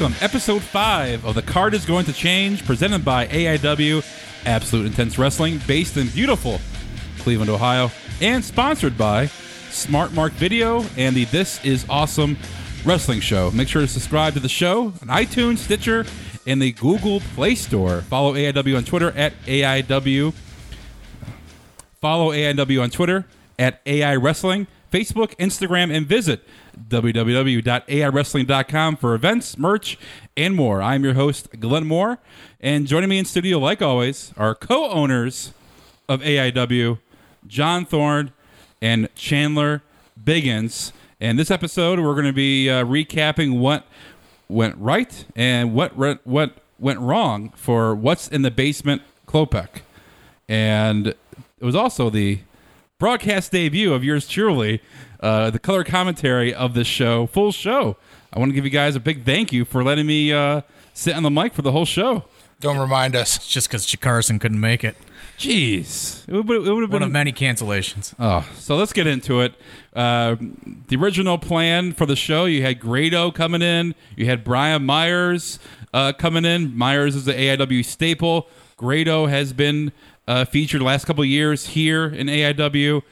Welcome, episode five of The Card is Going to Change, presented by AIW Absolute Intense Wrestling, based in beautiful Cleveland, Ohio, and sponsored by Smart Mark Video and the This Is Awesome Wrestling Show. Make sure to subscribe to the show on iTunes, Stitcher, and the Google Play Store. Follow AIW on Twitter at AIW. Follow AIW on Twitter at AI Wrestling, Facebook, Instagram, and visit www.aiwrestling.com for events, merch, and more. I'm your host, Glenn Moore, and joining me in studio, like always, are co-owners of AIW, John Thorne and Chandler Biggins. And this episode, we're going to be uh, recapping what went right and what re- what went wrong for what's in the basement, Klopek. And it was also the broadcast debut of yours truly, uh, the color commentary of this show, full show. I want to give you guys a big thank you for letting me uh, sit on the mic for the whole show. Don't remind us. It's just because Carson couldn't make it. Jeez, it would, it would have One of many cancellations. Oh, so let's get into it. Uh, the original plan for the show, you had Grado coming in, you had Brian Myers uh, coming in. Myers is the AIW staple. Grado has been uh, featured last couple years here in AIW.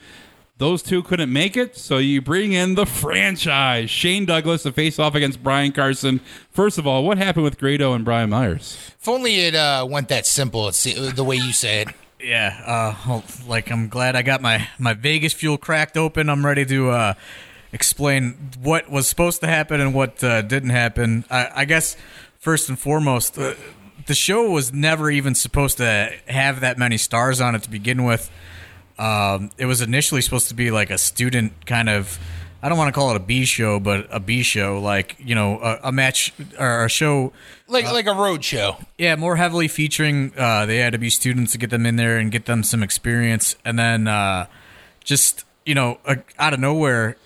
Those two couldn't make it, so you bring in the franchise. Shane Douglas to face off against Brian Carson. First of all, what happened with Grado and Brian Myers? If only it uh, went that simple. It's the the way you say it. Yeah, uh, well, like I'm glad I got my my Vegas fuel cracked open. I'm ready to uh, explain what was supposed to happen and what uh, didn't happen. I, I guess first and foremost, uh, the show was never even supposed to have that many stars on it to begin with. Um, it was initially supposed to be like a student kind of. I don't want to call it a B show, but a B show, like you know, a, a match or a show Like like a road show. yeah, more heavily featuring uh, the AIW students to get them in there and get them some experience, and then uh, just you know uh, out of nowhere,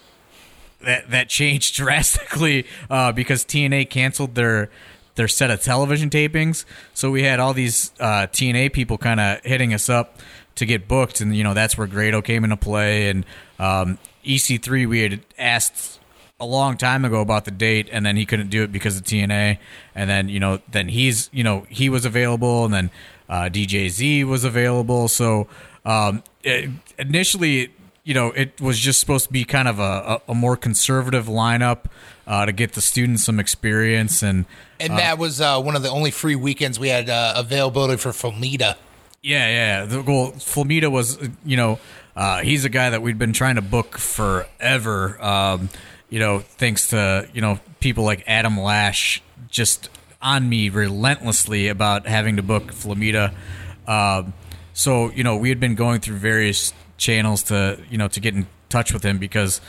that that changed drastically uh, because TNA canceled their their set of television tapings. So we had all these uh, TNA people kind of hitting us up to get booked, and you know that's where Grado came into play, and um, EC3 we had asked a long time ago about the date and then he couldn't do it because of TNA and then you know then he's you know he was available and then uh, DJZ was available. So um, it, initially you know it was just supposed to be kind of a, a, a more conservative lineup uh, to get the students some experience and And that was uh, one of the only free weekends we had uh, availability for Flamita. Yeah, yeah. The, well, Flamita was, you know, uh, he's a guy that we'd been trying to book forever. Um, you know, thanks to you know people like Adam Lash just on me relentlessly about having to book Flamita. Um, so you know, we had been going through various channels to you know to get in touch with him because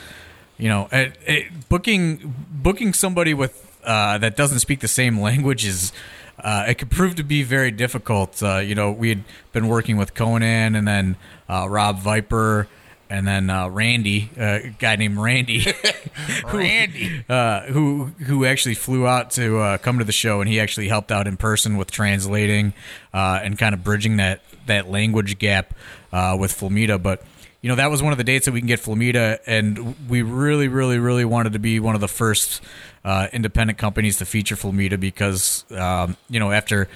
you know it, it, booking booking somebody with uh, that doesn't speak the same language is uh, it could prove to be very difficult. Uh, you know, we had been working with Conan and then uh, Rob Viper and then uh, Randy, uh, a guy named Randy, Randy. uh, who who actually flew out to uh, come to the show, and he actually helped out in person with translating uh, and kind of bridging that that language gap uh, with Flamita. But you know that was one of the dates that we can get Flamita, and we really, really, really wanted to be one of the first uh, independent companies to feature Flamita because um, you know after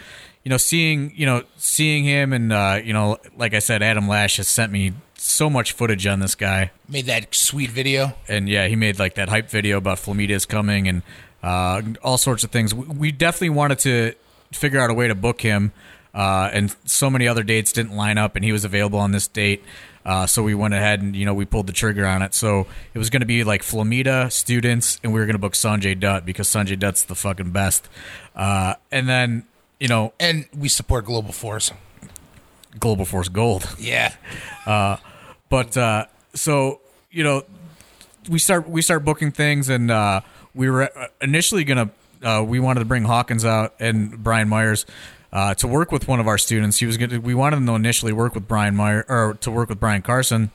you know seeing you know seeing him and uh, you know like I said, Adam Lash has sent me so much footage on this guy Made that sweet video. and yeah, he made like that hype video about Flamita's coming and uh, all sorts of things. We definitely wanted to figure out a way to book him, uh, and so many other dates didn't line up, and he was available on this date. Uh, so we went ahead and you know we pulled the trigger on it. So it was going to be like Flamita students, and we were going to book Sonjay Dutt because Sonjay Dutt's the fucking best. Uh, and then you know And we support Global Force. Global Force Gold. Yeah. but uh, so you know we start we start booking things and uh, we were initially gonna uh, we wanted to bring hawkins out and brian myers uh, to work with one of our students he was gonna we wanted him to initially work with brian meyer or to work with brian carson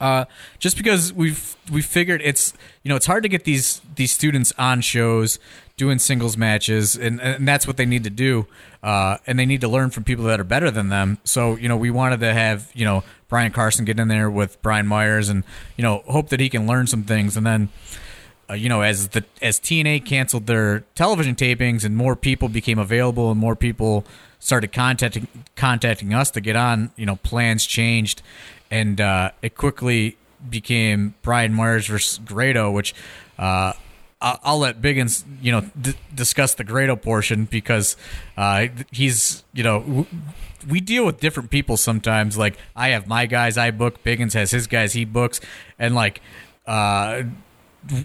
uh, just because we've we figured it's you know it's hard to get these these students on shows doing singles matches and, and that's what they need to do uh, and they need to learn from people that are better than them. So you know we wanted to have you know Brian Carson get in there with Brian Myers and you know hope that he can learn some things and then uh, you know, as the as TNA canceled their television tapings and more people became available and more people started contacting contacting us to get on, you know, plans changed, and uh, it quickly became Brian Myers versus Grado, which. Uh, I'll let Biggins, you know, d- discuss the Grado portion because uh, he's, you know, w- we deal with different people sometimes. Like I have my guys I book, Biggins has his guys he books, and like uh,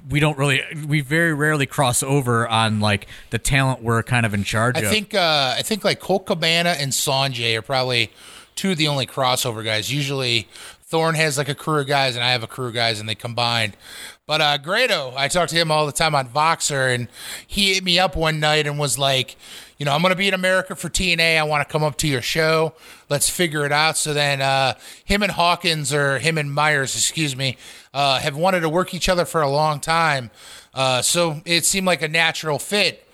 we don't really, we very rarely cross over on like the talent we're kind of in charge I of. think uh, I think like Colt Cabana and Sonjay are probably two of the only crossover guys. Usually Thorne has like a crew of guys and I have a crew of guys and they combined. But uh Grado, I talk to him all the time on Voxer and he hit me up one night and was like, you know, I'm gonna be in America for TNA. I want to come up to your show. Let's figure it out. So then uh him and Hawkins or him and Myers, excuse me, uh have wanted to work each other for a long time. Uh so it seemed like a natural fit.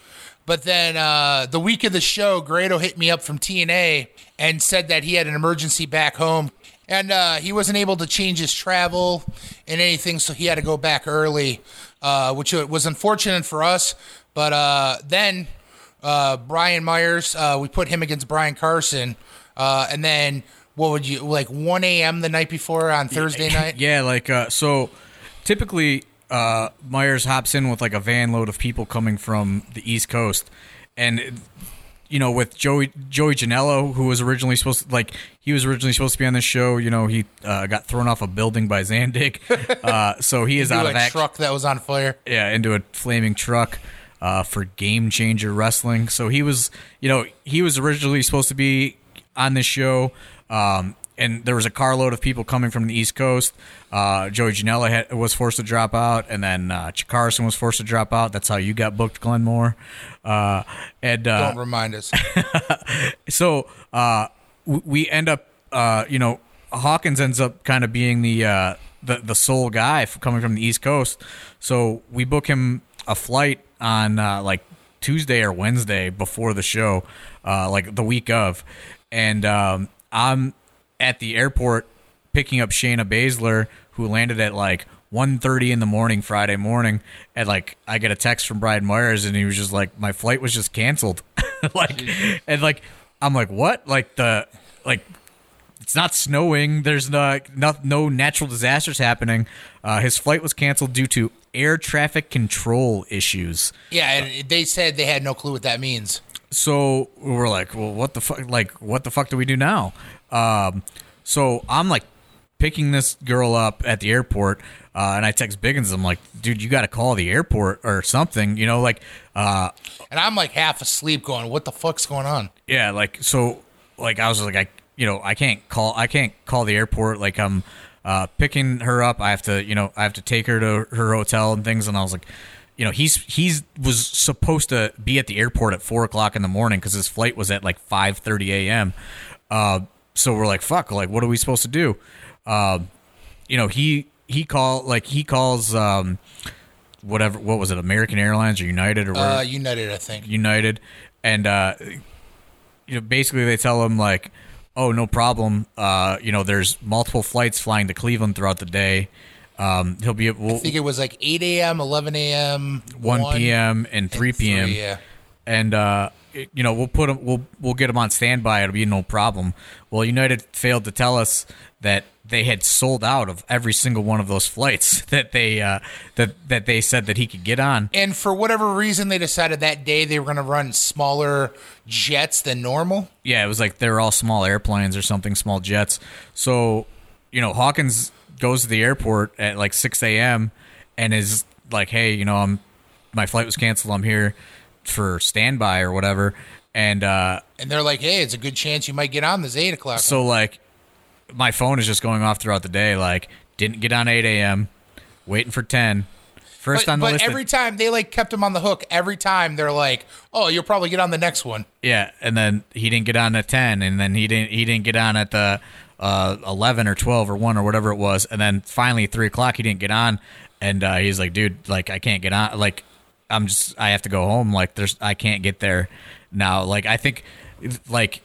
But then uh, the week of the show, Grado hit me up from TNA and said that he had an emergency back home. And uh, he wasn't able to change his travel and anything, so he had to go back early, uh, which was unfortunate for us. But uh, then uh, Brian Myers, uh, we put him against Brian Carson. Uh, and then what would you, like 1 a.m. the night before on Thursday night? Yeah, like uh, so. Typically, uh, Myers hops in with like a van load of people coming from the East Coast, and you know, with Joey Joey Janela, who was originally supposed to like he was originally supposed to be on this show. You know, he uh, got thrown off a building by Zandig, uh, so he is out a of action. truck that was on fire. Yeah, into a flaming truck. Uh, for Game Changer Wrestling, so he was, you know, he was originally supposed to be on this show, um, and there was a carload of people coming from the East Coast. Uh, Joey Janela had, was forced to drop out, and then uh, Carson was forced to drop out. That's how you got booked, Glenn Moore. Uh, and uh, Don't remind us. so uh, we end up, uh, you know, Hawkins ends up kind of being the uh, the the sole guy coming from the East Coast. So we book him a flight on uh, like Tuesday or Wednesday before the show, uh, like the week of, and um, I'm at the airport picking up Shayna Baszler, who landed at like 1.30 in the morning Friday morning, and like I get a text from Brian Myers, and he was just like, "My flight was just canceled," like, and like I'm like, "What?" Like the like it's not snowing. There's no no, no natural disasters happening. Uh, his flight was canceled due to air traffic control issues. yeah, and they said they had no clue what that means. So we're like, well, what the fuck? Like, what the fuck do we do now? Um, so I'm like picking this girl up at the airport, uh, and I text Biggins. I'm like, dude, you got to call the airport or something. You know, like, uh, And I'm like half asleep going, what the fuck's going on? yeah, like so, like I was like, I, you know, I can't call, I can't call the airport. Like I'm uh, picking her up. I have to, you know, I have to take her to her hotel and things. And I was like, you know, he's he's was supposed to be at the airport at four o'clock in the morning because his flight was at like five thirty a.m. Uh, so we're like, fuck, like what are we supposed to do? Um, you know, he he call like he calls um, whatever what was it, American Airlines or United or whatever. Uh, United, I think. United, and uh, you know, basically they tell him like, "Oh, no problem. Uh, you know, there's multiple flights flying to Cleveland throughout the day. Um, he'll be we'll, I think it was like 8 a.m., 11 a.m., 1 p.m. and 3 p.m. yeah. and uh, you know we'll put them, we'll we'll get them on standby. It'll be no problem. Well, United failed to tell us that they had sold out of every single one of those flights that they uh, that that they said that he could get on. And for whatever reason, they decided that day they were going to run smaller jets than normal. Yeah, it was like they're all small airplanes or something, small jets. So, you know, Hawkins goes to the airport at like 6 a.m. and is like, hey, you know, I'm my flight was canceled. I'm here for standby or whatever. And uh, And they're like, hey, it's a good chance you might get on this 8 o'clock. so, like, my phone is just going off throughout the day. Like, didn't get on 8 a.m., waiting for 10. First but, on the but list. every time they like kept him on the hook. Every time they're like, "Oh, you'll probably get on the next one." Yeah, and then he didn't get on at ten, and then he didn't he didn't get on at the uh, eleven or twelve or one or whatever it was, and then finally at three o'clock he didn't get on, and uh, he's like, dude, like I can't get on, like I'm just I have to go home, like there's I can't get there now, like I think like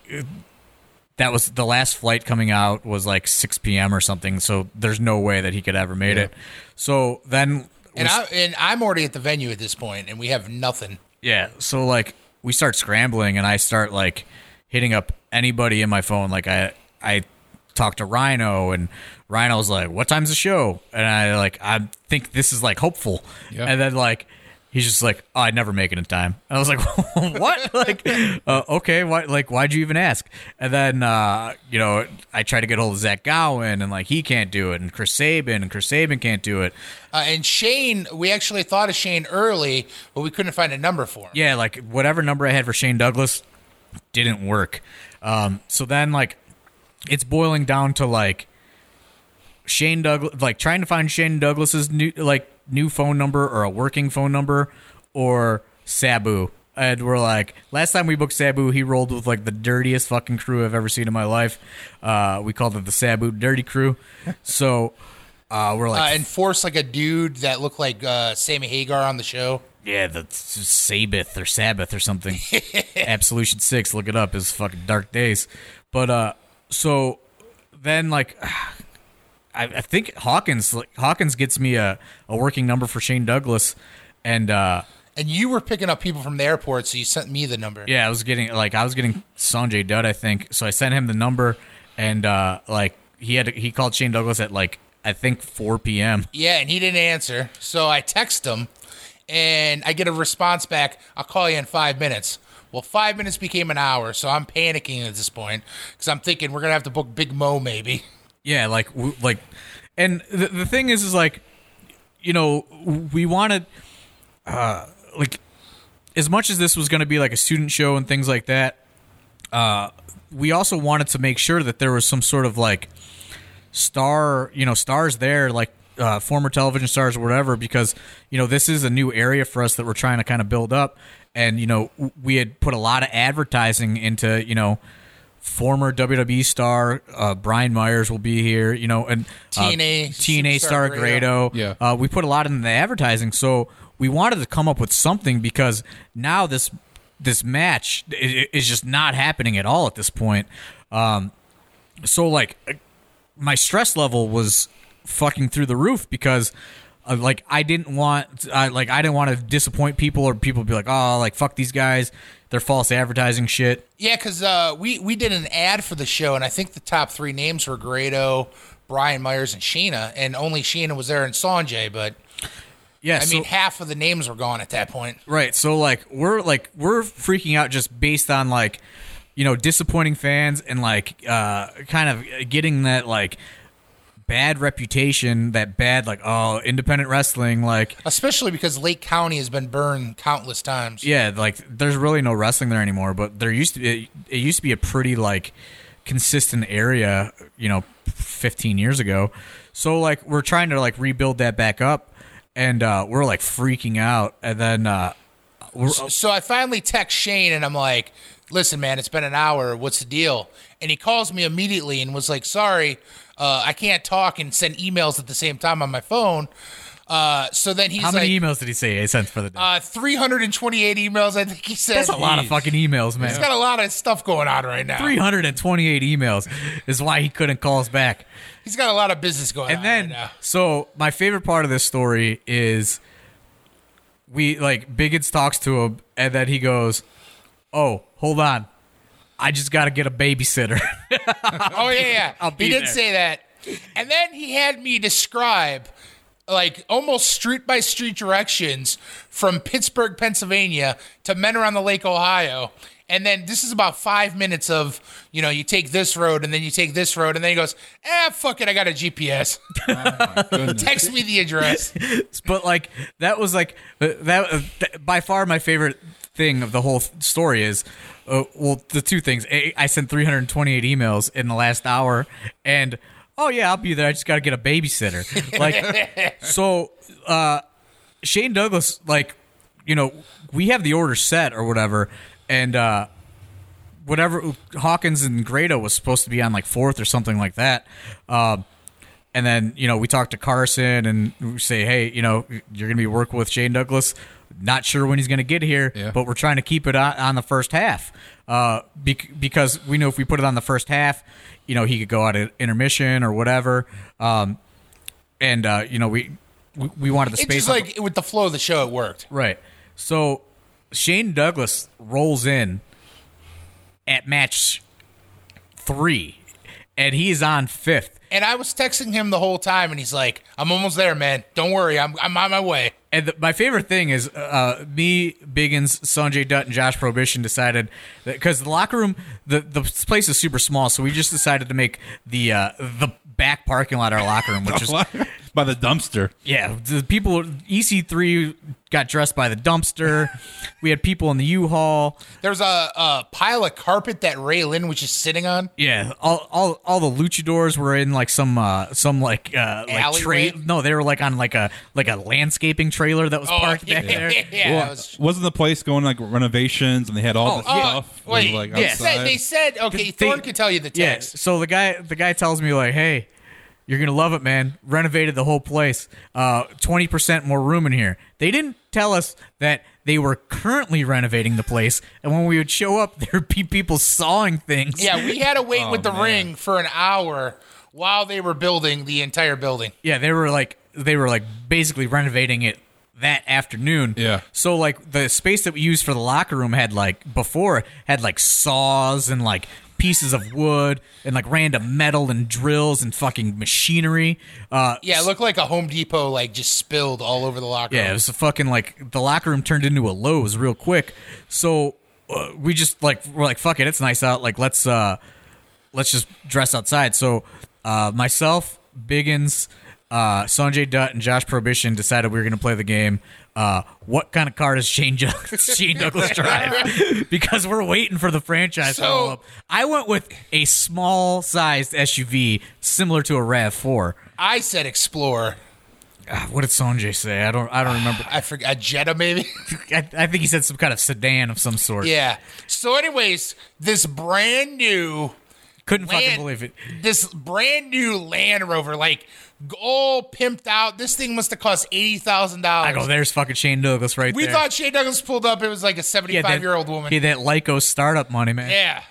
that was the last flight coming out was like 6 p.m. or something. So there's no way that he could ever made it. So then And I and I'm already at the venue at this point, and we have nothing. Yeah, so like we start scrambling and I start like hitting up anybody in my phone. Like I I talked to Rhino and Rhino's like, "What time's the show?" And I like I think this is like hopeful. Yeah. And then like he's just like, oh, "I'd never make it in time." And I was like, "What?" like, uh, okay, why? Like, why'd you even ask? And then uh, you know I try to get hold of Zach Gowen and like he can't do it, and Chris Sabin and Chris Sabin can't do it. Uh, and Shane, we actually thought of Shane early, but we couldn't find a number for him. yeah, like whatever number I had for Shane Douglas didn't work. Um, so then like it's boiling down to like Shane Douglas, like trying to find Shane Douglas's new like new phone number or a working phone number or Sabu. And we're like, last time we booked Sabu, he rolled with like the dirtiest fucking crew I've ever seen in my life. Uh, we called it the Sabu Dirty Crew. So uh, we're like, Uh, and force like a dude that looked like uh, Sammy Hagar on the show. Yeah, the Sabbath or Sabbath or something. Absolution Six, look it up. Is fucking dark days. But uh, so then like, I, I think Hawkins like Hawkins gets me a, a working number for Shane Douglas, and uh, And you were picking up people from the airport, so you sent me the number. yeah, I was getting like I was getting Sonjay Dutt, I think. So I sent him the number, and uh, like he had he called Shane Douglas at like I think 4 p.m. Yeah, and he didn't answer. So I text him, and I get a response back. I'll call you in five minutes. Well, five minutes became an hour, so I'm panicking at this point because I'm thinking we're gonna have to book Big Mo maybe. Yeah, like like, and the the thing is, is like, you know, we wanted, uh, like, as much as this was going to be like a student show and things like that, uh, we also wanted to make sure that there was some sort of like star, you know, stars there, like uh, former television stars or whatever, because you know this is a new area for us that we're trying to kind of build up, and you know we had put a lot of advertising into you know former WWE star uh, Brian Myers will be here, you know, and uh, TNA TNA star Grado. Grado. Yeah. Uh, we put a lot in the advertising, so we wanted to come up with something because now this this match i- i- is just not happening at all at this point. Um, so like my stress level was fucking through the roof because uh, like I didn't want uh, like I didn't want to disappoint people or people be like oh like fuck these guys they're false advertising shit Yeah, because uh, we we did an ad for the show, and I think the top three names were Grado, Brian Myers, and Shayna, and only Shayna was there and Sonjay. But yeah I so- mean, half of the names were gone at that point. Right. So like we're like we're freaking out just based on like you know disappointing fans and like uh kind of getting that like bad reputation, that bad like oh independent wrestling like Especially because Lake County has been burned countless times. yeah, like there's really no wrestling there anymore, but there used to be it, it used to be a pretty like consistent area, you know, 15 years ago. So like we're trying to like rebuild that back up and uh we're like freaking out and then uh we're, So I finally text Shane and I'm like, listen, man, it's been an hour. What's the deal? And he calls me immediately and was like, sorry, uh, I can't talk and send emails at the same time on my phone. Uh, so then he's how like, many emails did he say he sent for the day? uh, 328 emails, I think he said. That's a lot of fucking emails, man. He's got a lot of stuff going on right now. 328 emails is why he couldn't call us back. He's got a lot of business going And on And then, right now. so my favorite part of this story is we like Biggins talks to him, and then he goes, "Oh, hold on, I just got to get a babysitter." Oh yeah, yeah. I'll he did there. say that, and then he had me describe like almost street by street directions from Pittsburgh, Pennsylvania to Mentor-on-the-Lake, Ohio. And then this is about five minutes of, you know, you take this road and then you take this road. And then he goes, eh, fuck it. I got a GPS. Goodness. Text me the address. but like that was like uh, that, uh, by far my favorite thing of the whole story is uh, well the two things A, I sent 328 emails in the last hour and oh yeah I'll be there I just got to get a babysitter like so uh Shane Douglas like you know we have the order set or whatever and uh whatever Hawkins and Grado was supposed to be on like fourth or something like that um and then you know we talk to Carson and we say, hey, you know you're going to be working with Shane Douglas. Not sure when he's going to get here, Yeah. but we're trying to keep it on, on the first half uh, bec- because we know if we put it on the first half, you know he could go out at intermission or whatever. Um, and uh, you know we we, we wanted the It's space. just on- like with the flow of the show, it worked. right. So Shane Douglas rolls in at match three, and he's on fifth. And I was texting him the whole time, and he's like, "I'm almost there, man. Don't worry, I'm I'm on my way." And the, my favorite thing is uh, me, Biggins, Sonjay Dutt, and Josh Prohibition decided that because the locker room, the the place is super small, so we just decided to make the uh, the back parking lot our locker room, which is by the dumpster. yeah. The people EC3 got dressed by the dumpster. we had people in the U-Haul. There's a, a pile of carpet that Ray Lynn was just sitting on. Yeah, all all all the luchadors were in like some uh some like uh like tra- no, they were like on like a like a landscaping trailer that was parked yeah, back there. yeah. Well, was- wasn't the place going like renovations and they had all Oh, the yeah. stuff was, wait, like they outside? said, they said okay. They- Thorne could tell you the Yeah. text. So the guy the guy tells me like, "Hey, you're gonna love it, man. Renovated the whole place. Uh, twenty percent more room in here." They didn't tell us that they were currently renovating the place, and when we would show up, there'd be people sawing things. Yeah, we had to wait Oh, with the man. ring for an hour while they were building the entire building. Yeah, they were like they were like basically renovating it that afternoon. Yeah. So like the space that we used for the locker room had like before had like saws and like pieces of wood and like random metal and drills and fucking machinery. Uh Yeah, it looked like a Home Depot like just spilled all over the locker room. yeah, it was a fucking like the locker room turned into a Lowe's real quick. So uh, we just like we're like fuck it, it's nice out. Like let's uh let's just dress outside. So uh myself, Biggins, uh Sonjay Dutt and Josh Prohibition decided we were going to play the game. Uh what kind of car does Shane, Ju- Shane Douglas drive? because we're waiting for the franchise So- roll up. I went with a small sized SUV similar to a RAV4. I said Explorer. Ah, What did Sonjay say? I don't I don't remember. I forgot a Jetta maybe. I, I think he said some kind of sedan of some sort. yeah. So, anyways, this brand new Couldn't fucking believe it. this brand new Land Rover, like all pimped out. This thing must have cost eighty thousand dollars. I go, there's fucking Shane Douglas right We there. We thought Shane Douglas pulled up. It was like a seventy-five year old woman. He had that Lyco startup money, man. Yeah.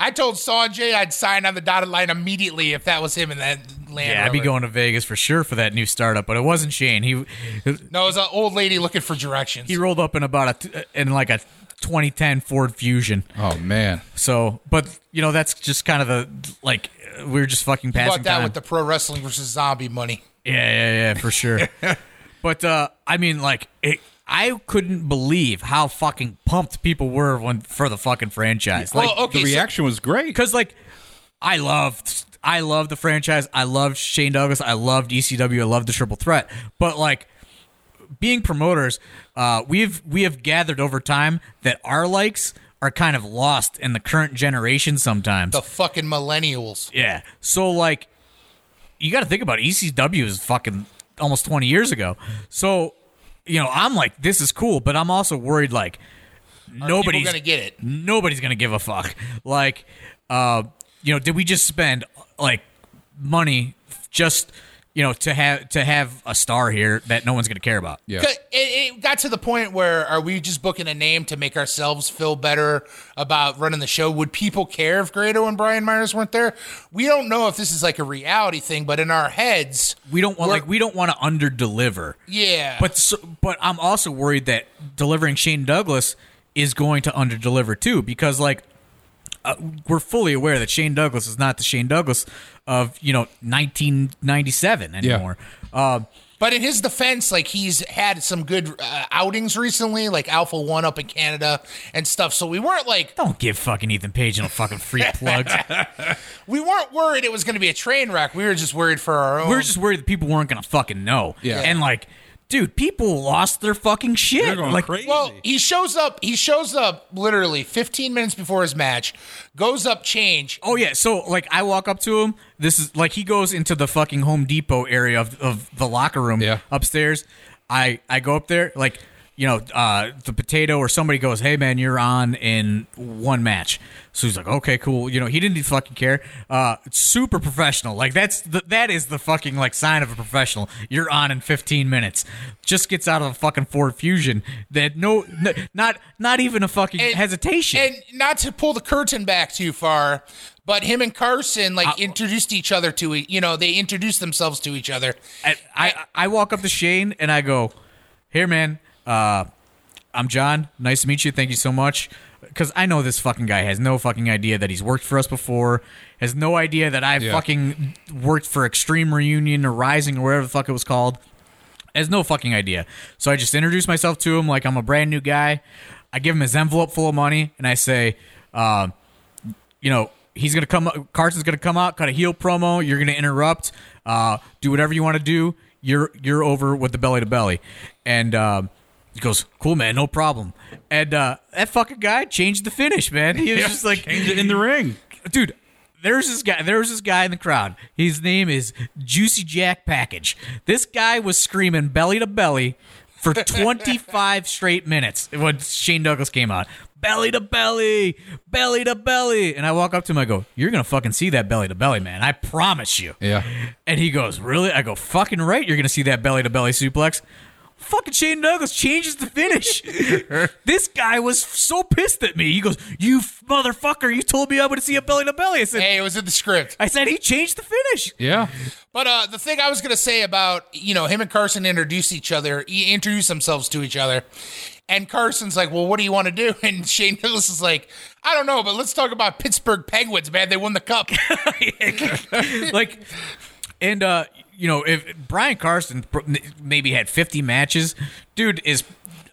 I told Sonjay I'd sign on the dotted line immediately if that was him in that Land Yeah, I'd be going to Vegas for sure for that new startup, but it wasn't Shane. He No, it was an old lady looking for directions. he rolled up in about a in like a 2010 Ford Fusion. Oh man. So, but you know that's just kind of the like we are just fucking passing Bought that time. with the pro wrestling versus zombie money. Yeah, yeah, yeah, for sure. but uh I mean like it I couldn't believe how fucking pumped people were when for the fucking franchise. Like well, okay, the so- reaction was great. because like I loved I loved the franchise. I loved Shane Douglas. I loved ECW. I loved the Triple Threat. But like being promoters, uh, we've we have gathered over time that our likes are kind of lost in the current generation sometimes. the fucking millennials. yeah. So like you got to think about it. ECW is fucking almost 20 years ago. So you know, I'm like this is cool, but I'm also worried like Are nobody's gonna get it. nobody's gonna give a fuck. Like, uh, you know, did we just spend like money just you know to have to have a star here that no one's gonna care about? Yeah. It, it got to the point where are we just booking a name to make ourselves feel better about running the show? Would people care if Grado and Brian Myers weren't there? We don't know if this is like a reality thing, but in our heads, We don't want We're- like we don't want to under deliver. yeah. But so, but I'm also worried that delivering Shane Douglas is going to under deliver too because like uh, we're fully aware that Shane Douglas is not the Shane Douglas of you know 1997 anymore. Um, But in his defense, like he's had some good uh, outings recently, like Alpha One up in Canada and stuff. So we weren't like don't give fucking Ethan Page no fucking free plugs. we weren't worried it was going to be a train wreck. We were just worried for our own. we are just worried that people weren't gonna fucking know. Yeah. And like, dude, people lost their fucking shit. They're going like, crazy. well, he shows up. He shows up literally 15 minutes before his match. Goes up, change. Oh yeah, so like I walk up to him. This is like he goes into the fucking Home Depot area of, of the locker room Yeah. upstairs. I I go up there like you know, uh, the potato or somebody goes, "Hey man, you're on in one match." So he's like, "Okay, cool." You know, he didn't fucking care. Uh, it's super professional. Like that's the, that is the fucking like sign of a professional. You're on in 15 minutes. Just gets out of a fucking Ford Fusion. That no, not not even a fucking And- hesitation. And not to pull the curtain back too far, but him and Carson like Uh, introduced each other to you know they introduced themselves to each other. I, I I walk up to Shane and I go, "Here, man. Uh, I'm John. Nice to meet you. Thank you so much." Because I know this fucking guy has no fucking idea that he's worked for us before. Has no idea that I've Yeah. fucking worked for Extreme Reunion or Rising or whatever the fuck it was called. Has no fucking idea. So I just introduce myself to him like I'm a brand new guy. I give him his envelope full of money and I say, uh, you know, he's gonna come. Carson's gonna come out, cut a heel promo. You're gonna interrupt. Uh, do whatever you want to do. You're you're over with the belly to belly, and uh, he goes, "Cool, man, no problem." And uh, that fucking guy changed the finish, man. He was just like, Change it in the ring. dude. There's this guy. There's this guy in the crowd. His name is Juicy Jack Package. This guy was screaming belly to belly for 25 straight minutes when Shane Douglas came out. Belly to belly, belly to belly, and I walk up to him. I go, "You're gonna fucking see that belly to belly, man. I promise you." Yeah. And he goes, "Really?" I go, "Fucking right. You're gonna see that belly to belly suplex." Fucking Shane Douglas changes the finish. this guy was so pissed at me. He goes, "You f- motherfucker! You told me I would see a belly to belly." I said, Hey, it was in the script. "I said he changed the finish." Yeah. But uh, the thing I was gonna say about you know him and Carson introduce each other, introduce themselves to each other, and Carson's like, "Well, what do you want to do?" And Shane Douglas is like, "I don't know, but let's talk about Pittsburgh Penguins, man. They won the cup." like, and uh, you know, if Brian Carson maybe had 50 matches, dude is,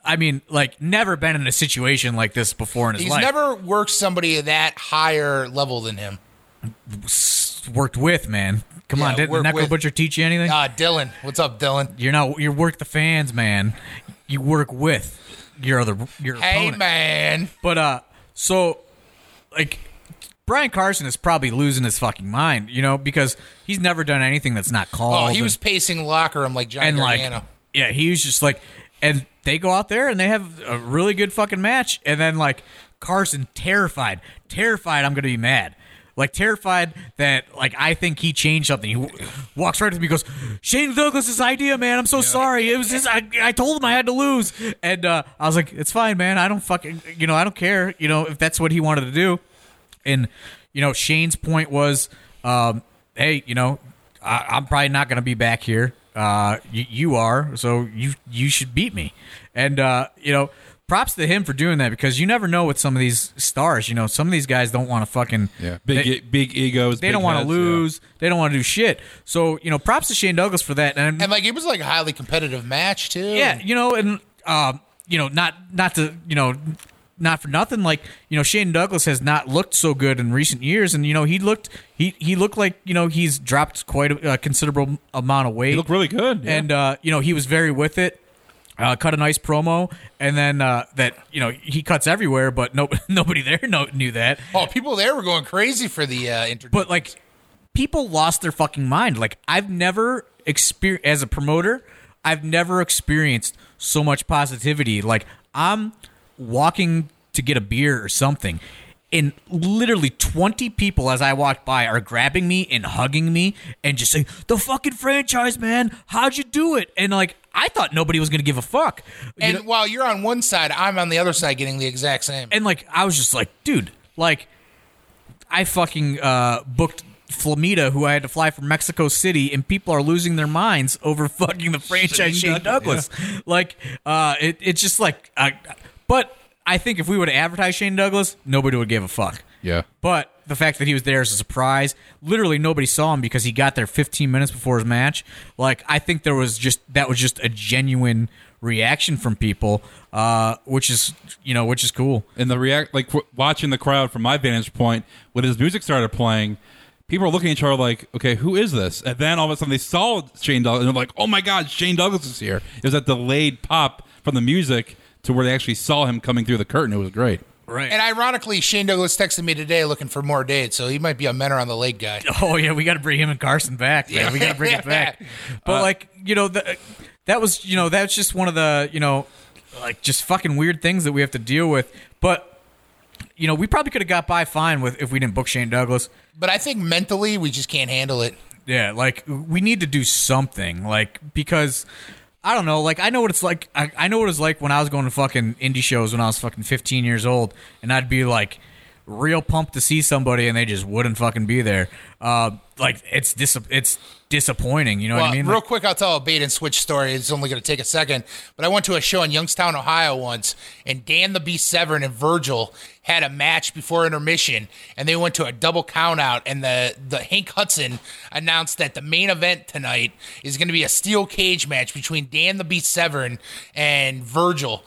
I mean, like never been in a situation like this before in his He's life. He's never worked somebody at that higher level than him. worked with man. Come on, didn't Necro with- Butcher teach you anything? Uh, Dylan, what's up, Dylan? You're not. You work the fans, man. You work with your other your Hey, opponent. man. But uh, so like Brian Carson is probably losing his fucking mind, you know, because he's never done anything that's not called. Oh, he and- was pacing locker room like Johnny Gargano. like yeah, he was just like, and they go out there and they have a really good fucking match, and then like Carson terrified, terrified, I'm gonna be mad. Like terrified that like I think he changed something. He w- walks right to me, goes, "Shane Douglas's idea, man. I'm so sorry. It was just I, I told him I had to lose." And uh, I was like, "It's fine, man. I don't fucking. You know, I don't care. You know, if that's what he wanted to do." And you know, Shane's point was, um, "Hey, you know, I, I'm probably not going to be back here. Uh, you, you are, so you you should beat me." And uh, you know, props to him for doing that because you never know with some of these stars. You know, some of these guys don't want to fucking Yeah. Big They, big egos. they big don't want to heads, yeah. lose. They don't want to do shit. So you know, props to Shane Douglas for that. And, and like it was like a highly competitive match too. yeah, you know, and um, you know, not not to you know, not for nothing. Like you know, Shane Douglas has not looked so good in recent years, and you know, he looked he he looked like you know he's dropped quite a, a considerable amount of weight. He looked really good. yeah. and uh, you know, he was very with it. Uh, cut a nice promo, and then uh, that you know he cuts everywhere, but no nobody there know, knew that. Oh, people there were going crazy for the uh, introduction. But like, people lost their fucking mind. Like, I've never experienced as a promoter, I've never experienced so much positivity. Like, I'm walking to get a beer or something. And literally 20 people as I walk by are grabbing me and hugging me and just saying, The fucking franchise, man. How'd you do it? And like, I thought nobody was going to give a fuck. You and know- while you're on one side, I'm on the other side getting the exact same. and like I was just like, dude, like I fucking uh, booked Flamita, who I had to fly from Mexico City, and people are losing their minds over fucking the franchise Shane Shane Douglas. Like, uh, it, it's just like, I, but I think if we would have advertised Shane Douglas, nobody would give a fuck. yeah. But the fact that he was there is a surprise. Literally, nobody saw him because he got there 15 minutes before his match. Like, I think there was just that was just a genuine reaction from people, uh, which is you know which is cool. and the react like w- watching the crowd from my vantage point when his music started playing people were looking at each other like okay who is this and then all of a sudden they saw shane douglas and they're like oh my god shane douglas is here it was that delayed pop from the music to where they actually saw him coming through the curtain it was great Right. And ironically, Shane Douglas texted me today looking for more dates, so he might be a Mentor-on-the-Lake guy. Oh yeah, we got to bring him and Carson back. Man. We got to bring it back. But uh, like you know, the, that was you know that's just one of the you know like just fucking weird things that we have to deal with. But you know, we probably could have got by fine with if we didn't book Shane Douglas. But I think mentally we just can't handle it. Yeah, like we need to do something, like because I don't know, like I know what it's like. I, I know what it's like when I was going to fucking indie shows when I was fucking 15 years old, and I'd be like real pumped to see somebody, and they just wouldn't fucking be there. Uh, like it's dis- it's disappointing. You know Well, what I mean? real Like, quick, I'll tell a bait and switch story. It's only going to take a second. But I went to a show in Youngstown, Ohio once, and Dan the Beast Severn and Virgil had a match before intermission, and they went to a double count out. And the, the Hank Hudson announced that the main event tonight is going to be a steel cage match between Dan the Beast Severn and Virgil.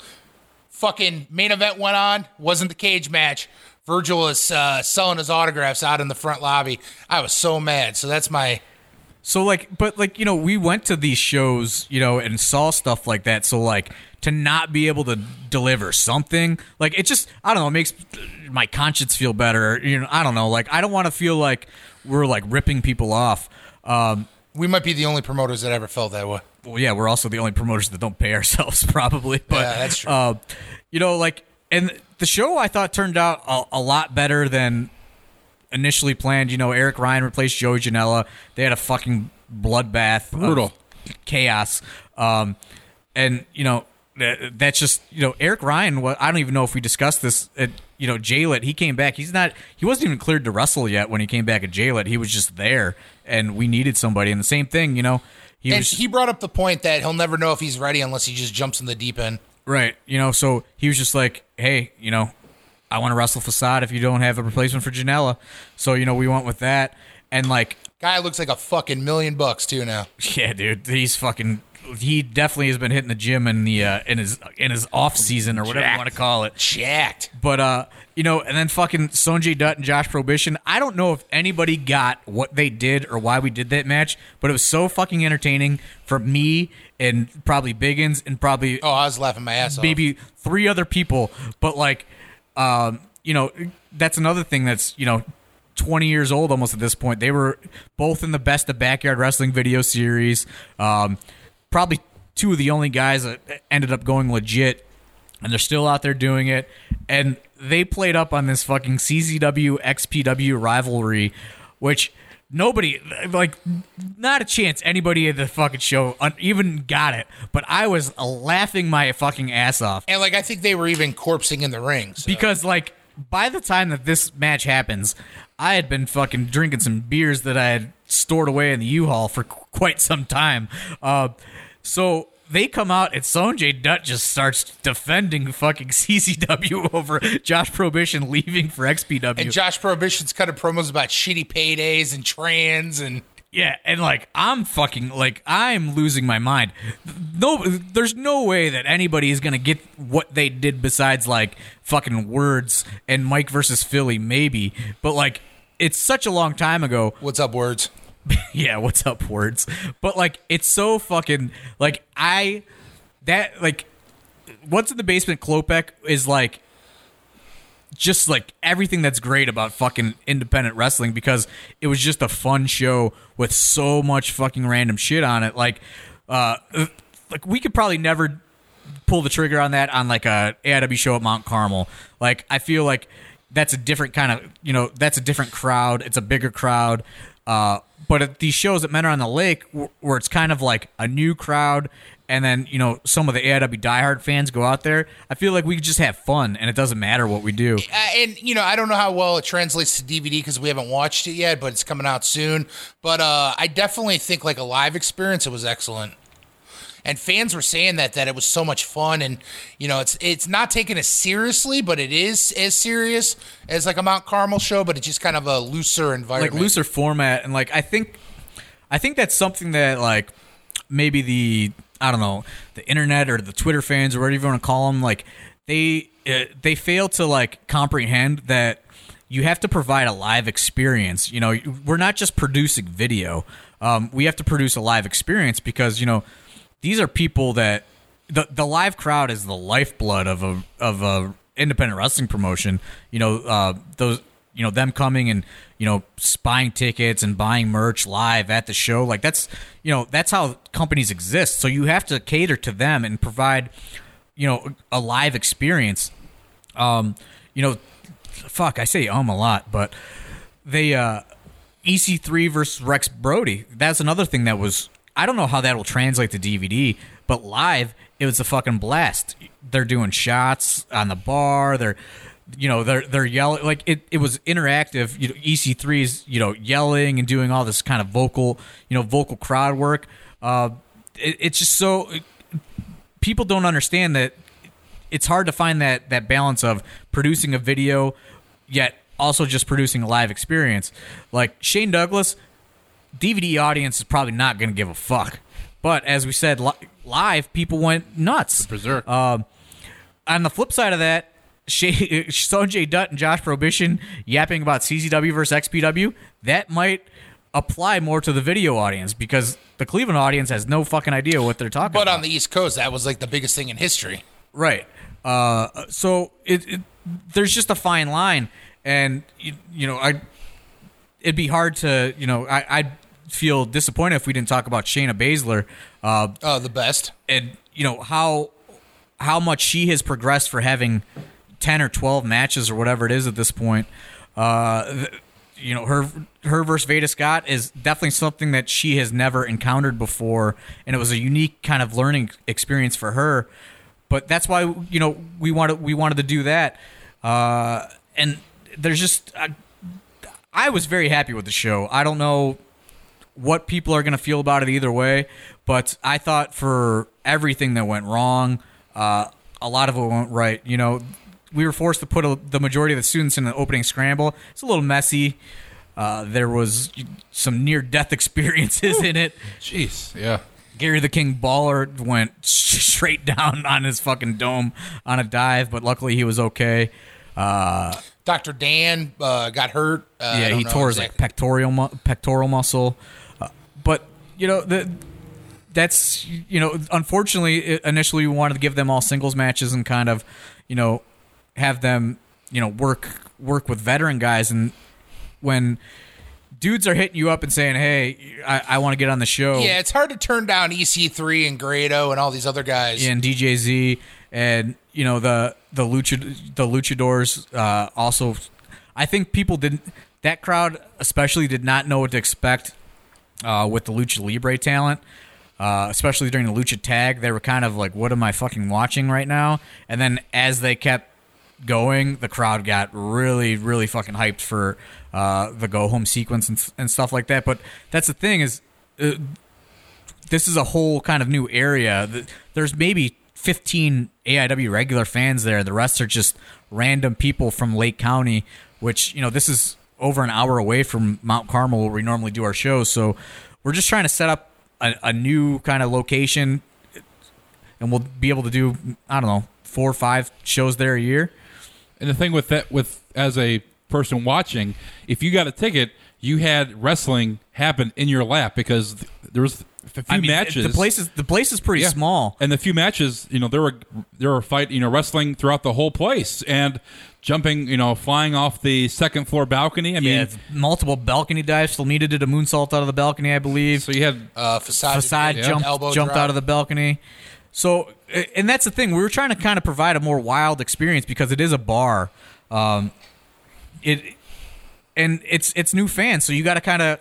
Fucking main event went on, wasn't the cage match. Virgil was uh, selling his autographs out in the front lobby. I was so mad. So that's my So like, but like you know, we went to these shows, you know, and saw stuff like that. So like, to not be able to deliver something, like it just, I don't know, it makes my conscience feel better. You know, I don't know, like I don't want to feel like we're like ripping people off. Um, We might be the only promoters that ever felt that way. well, yeah, we're also the only promoters that don't pay ourselves, probably. But Yeah, that's true. Uh, you know, like, and the show I thought turned out a, a lot better than initially planned. You know, Eric Ryan replaced Joey Janela. They had a fucking bloodbath, Brutal. chaos. Um, and you know, that, that's just you know, Eric Ryan. What I don't even know if we discussed this. At, you know, Jaylet, he came back. He's not. He wasn't even cleared to wrestle yet when he came back at Jaylet. He was just there, and we needed somebody. And the same thing, you know. He And was he brought up the point that he'll never know if he's ready unless he just jumps in the deep end. Right. You know, so he was just like, hey, you know, I want to wrestle Facade if you don't have a replacement for Janela. So, you know, we went with that. And like, Guy looks like a fucking million bucks too now. yeah, dude, he's fucking he definitely has been hitting the gym in the uh, in his in his off season or whatever you want to call it. Jacked. But uh, you know, and then fucking Sonjay Dutt and Josh Prohibition. I don't know if anybody got what they did or why we did that match, but it was so fucking entertaining for me and probably Biggins and probably Oh, I was laughing my ass off. maybe three other people but like um you know that's another thing that's you know 20 years old almost at this point they were both in the best of backyard wrestling video series um probably two of the only guys that ended up going legit and they're still out there doing it. And they played up on this fucking CZW XPW rivalry which nobody like not a chance anybody at the fucking show even got it. But I was laughing my fucking ass off. And like I think they were even corpsing in the ring. so- because like by the time that this match happens I had been fucking drinking some beers that I had stored away in the U-Haul for qu- quite some time. Uh, so they come out and Sonjay Dutt just starts defending fucking CZW over Josh Prohibition leaving for XPW. and Josh Prohibition's cutting promos about shitty paydays and trans and Yeah, and like I'm fucking like I'm losing my mind. No, there's no way that anybody is gonna get what they did besides like fucking words and Mike versus Philly, maybe. But like it's such a long time ago. what's up words. yeah, what's up, words? But like it's so fucking like I that like what's in the basement Klopek is like just like everything that's great about fucking independent wrestling because it was just a fun show with so much fucking random shit on it. Like, uh, like we could probably never pull the trigger on that on like a AIW show at Mount Carmel. Like, I feel like that's a different kind of you know that's a different crowd. It's a bigger crowd. Uh, but at these shows at Mentor-on-the-Lake, wh- where it's kind of like a new crowd, and then you know some of the AIW diehard fans go out there. I feel like we just have fun, and it doesn't matter what we do. Uh, and you know, I don't know how well it translates to DVD because we haven't watched it yet, but it's coming out soon. But uh, I definitely think like a live experience, it was excellent. And fans were saying that that it was so much fun, and you know, it's it's not taken as seriously, but it is as serious as like a Mount Carmel show, but it's just kind of a looser environment. like looser format and like I think I think that's something that like maybe the I don't know the internet or the Twitter fans or whatever you want to call them like they uh, they fail to like comprehend that you have to provide a live experience. You know, we're not just producing video. Um, we have to produce a live experience because you know these are people that the the live crowd is the lifeblood of a of a independent wrestling promotion. You know, uh, those you know them coming and you know buying tickets and buying merch live at the show. Like that's you know that's how companies exist. So you have to cater to them and provide you know a live experience. Um, you know, fuck, I say um a lot, but they uh EC3 versus Rex Brody. That's another thing that was I don't know how that will translate to DVD, but live it was a fucking blast. They're doing shots on the bar. They're you know they're they're yelling like it, it was interactive you know ec3 is you know yelling and doing all this kind of vocal you know vocal crowd work uh it, it's just so people don't understand that it's hard to find that that balance of producing a video yet also just producing a live experience like shane douglas dvd audience is probably not going to give a fuck but as we said li- live people went nuts Berserk. um, on the flip side of that, Shay, Sonjay Dutt and Josh Prohibition yapping about CZW versus XPW, that might apply more to the video audience because the Cleveland audience has no fucking idea what they're talking But about. But on the East Coast, that was like the biggest thing in history. Right. Uh, so it, it there's just a fine line, and you, you know I it'd be hard to you know I I'd feel disappointed if we didn't talk about Shayna Baszler. Uh, Oh, the best. and you know how how much she has progressed for having 10 or 12 matches or whatever it is at this point uh you know her her versus Veda Scott is definitely something that she has never encountered before and it was a unique kind of learning experience for her but that's why you know we wanted we wanted to do that uh and there's just I, I was very happy with the show I don't know what people are going to feel about it either way. But I thought for everything that went wrong, uh, a lot of it went right. You know, we were forced to put a, the majority of the students in the opening scramble. It's a little messy. Uh, there was some near death experiences in it. Jeez. Yeah. Gary the King Baller went straight down on his fucking dome on a dive, but luckily he was okay. Uh, Dr. Dan uh, got hurt. Uh, yeah, he tore his like pectoral mu- pectoral muscle. Uh, but you know the that's you know unfortunately initially we wanted to give them all singles matches and kind of you know have them you know work work with veteran guys and when dudes are hitting you up and saying hey I, I want to get on the show Yeah, it's hard to turn down EC3 and Grado and all these other guys. and DJZ and you know the the lucha the luchadors uh, also I think people didn't that crowd especially did not know what to expect uh, with the lucha libre talent uh, especially during the lucha tag. They were kind of like what am I fucking watching right now? And then as they kept going the crowd got really really fucking hyped for uh, the go home sequence and, and stuff like that. But that's the thing is uh, this is a whole kind of new area. There's maybe 15 AIW regular fans there. The rest are just random people from Lake County, which, you know, this is over an hour away from Mount Carmel where we normally do our shows. So we're just trying to set up a, a new kind of location and we'll be able to do, I don't know, four or five shows there a year. And the thing with that, with as a person watching, if you got a ticket, you had wrestling happen in your lap because there was a few I mean, matches. The place is the place is pretty Yeah. small. and the few matches, you know, there were there were fight, you know, wrestling throughout the whole place and jumping, you know, flying off the second floor balcony. I mean, yeah, multiple balcony dives. Flamita did a moonsault out of the balcony, I believe. so you had Uh, facade, facade yeah, jumped elbow jumped drop. out of the balcony. So, and that's the thing. We were trying to kind of provide a more wild experience because it is a bar. Um, it and it's it's new fans, so you got to kind of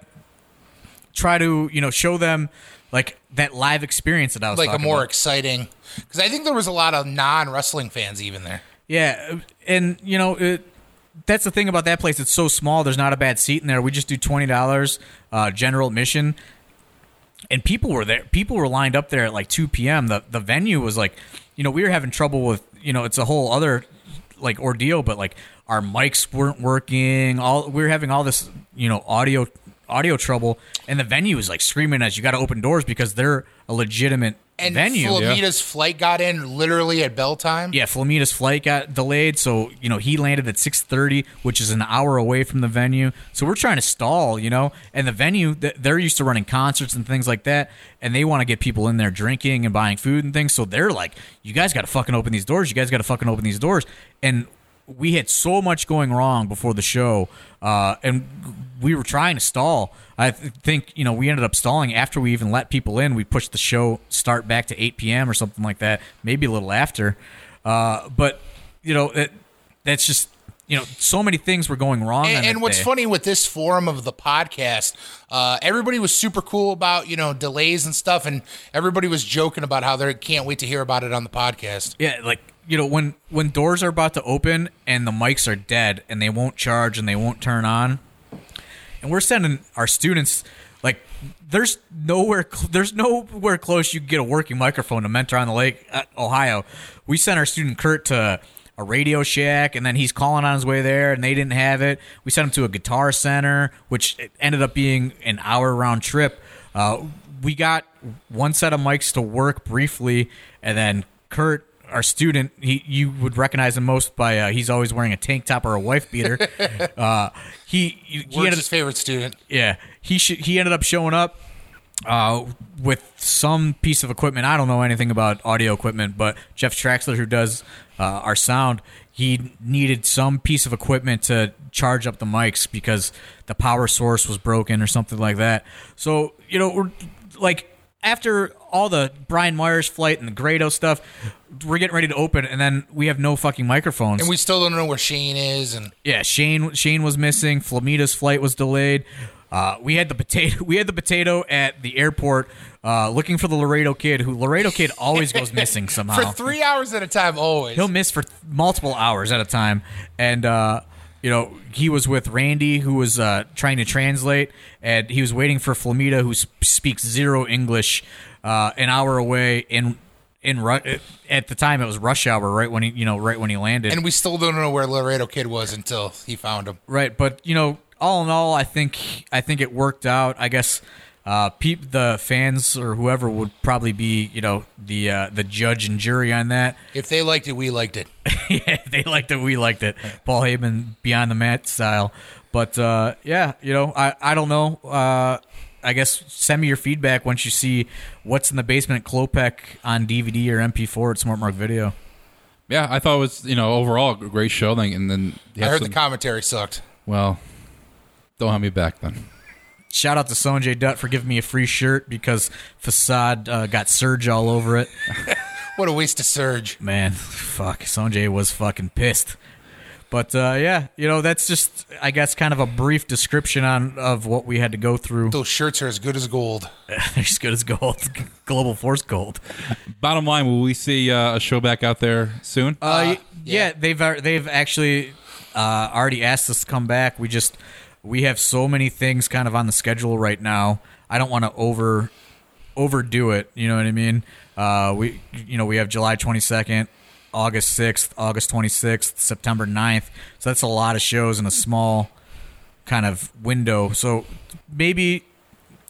try to you know show them like that live experience that I was like a more about. exciting. Because I think there was a lot of non wrestling fans even there. Yeah, and you know it, that's the thing about that place. It's so small. There's not a bad seat in there. We just do twenty dollars uh, general admission, and people were there. People were lined up there at like two p.m. The the venue was like, you know, we were having trouble with you know it's a whole other like ordeal, but like our mics weren't working. All we were having all this you know audio audio trouble, and the venue is like screaming at us, you got to open doors because they're a legitimate And venue. Flamita's flight got in literally at bell time. Yeah, Flamita's flight got delayed, so you know he landed at six thirty, which is an hour away from the venue. So we're trying to stall, you know. And the venue, th- they're used to running concerts and things like that, and they want to get people in there drinking and buying food and things. So they're like, "You guys got to fucking open these doors. You guys got to fucking open these doors." And we had so much going wrong before the show, uh, and we were trying to stall. I th- think you know we ended up stalling after we even let people in. We pushed the show start back to 8 p.m. or something like that, maybe a little after. Uh, but you know it, that's just you know so many things were going wrong. And, and what's day. funny with this forum of the podcast, uh, everybody was super cool about you know delays and stuff, and everybody was joking about how they can't wait to hear about it on the podcast. Yeah, like you know when when doors are about to open and the mics are dead and they won't charge and they won't turn on, and we're sending our students like there's nowhere there's nowhere close you can get a working microphone to Mentor on the Lake, Ohio. We sent our student Kurt to a Radio Shack, and then he's calling on his way there, and they didn't have it. We sent him to a Guitar Center, which ended up being an hour round trip. Uh, we got one set of mics to work briefly, and then Kurt, our student, he you would recognize him most by uh, he's always wearing a tank top or a wife beater. uh, he he Work's ended, his favorite student. yeah, he sh- he ended up showing up uh, with some piece of equipment. I don't know anything about audio equipment, but Jeff Traxler, who does uh, our sound, he needed some piece of equipment to charge up the mics because the power source was broken or something like that. So you know, we're like after all the Brian Myers flight and the Grado stuff, we're getting ready to open, and then we have no fucking microphones. And we still don't know where Shane is, and Yeah, Shane Shane was missing. Flamita's flight was delayed. Uh, we had the potato. We had the potato at the airport, uh, looking for the Laredo kid. Who Laredo kid always goes missing somehow. for three hours at a time, always. He'll miss for multiple hours at a time, and uh, you know he was with Randy, who was uh, trying to translate, and he was waiting for Flamita, who sp- speaks zero English, uh, an hour away in in Ru- at the time it was rush hour, right when he you know right when he landed. and we still don't know where Laredo Kid was until he found him. Right, but you know, all in all, I think I think it worked out. I guess uh, peep, the fans or whoever would probably be you know the uh, the judge and jury on that. If they liked it, we liked it. yeah, they liked it. We liked it. Paul Heyman beyond the mat style. But uh, yeah, you know, I I don't know. Uh, I guess send me your feedback once you see what's in the basement Klopek on DVD or MP4 at Smart Mark Video. Yeah, I thought it was you know overall a great show. Like, and then I heard some- the commentary sucked. well, don't have me back then. Shout out to Sonjay Dutt for giving me a free shirt because Facade uh, got Surge all over it. What a waste of Surge. Man, fuck. Sonjay was fucking pissed. But uh, yeah, you know that's just I guess kind of a brief description on of what we had to go through. Those shirts are as good as gold. They're as good as gold, global force gold. Bottom line, will we see uh, a show back out there soon? Uh, y- yeah. yeah. they've they've actually uh, already asked us to come back. We just we have so many things kind of on the schedule right now. I don't want to over overdo it. You know what I mean? Uh, we you know we have July twenty second. August 6th, August 26th, September 9th. So that's a lot of shows in a small kind of window. So maybe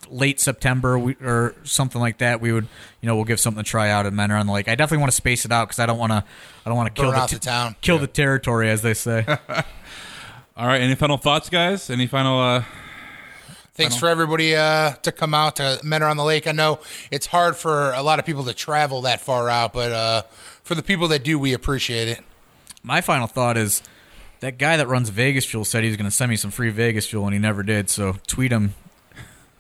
late September we, or something like that, we would, you know, we'll give something to try out at Mentor-on-the-Lake. I definitely want to space it out because I don't want to, I don't want to kill Burn the, the town. kill the territory, as they say. All right. Any final thoughts, guys? Any final? uh Thanks for everybody uh, to come out to Mentor-on-the-Lake. I know it's hard for a lot of people to travel that far out, but uh, for the people that do, we appreciate it. My final thought is that guy that runs Vegas Fuel said he was going to send me some free Vegas Fuel, and he never did. So tweet him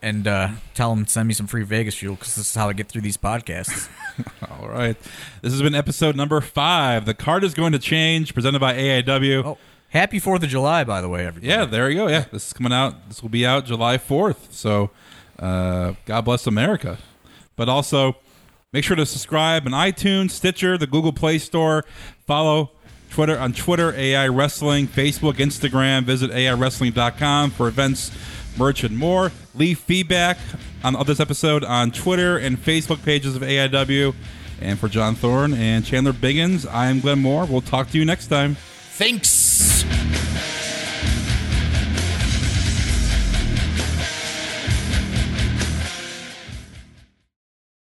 and uh, tell him to send me some free Vegas Fuel because this is how I get through these podcasts. All right. This has been episode number five. The card is going to change. Presented by AIW. oh, happy Fourth of July, by the way, everybody. Yeah, there you go. Yeah, this is coming out. This will be out July 4th. So, uh, God bless America. But also, make sure to subscribe on iTunes, Stitcher, the Google Play Store. Follow Twitter on Twitter, AI Wrestling, Facebook, Instagram. Visit AIWrestling.com for events, merch, and more. Leave feedback on this episode on Twitter and Facebook pages of AIW. And for John Thorne and Chandler Biggins, I am Glenn Moore. We'll talk to you next time. Thanks.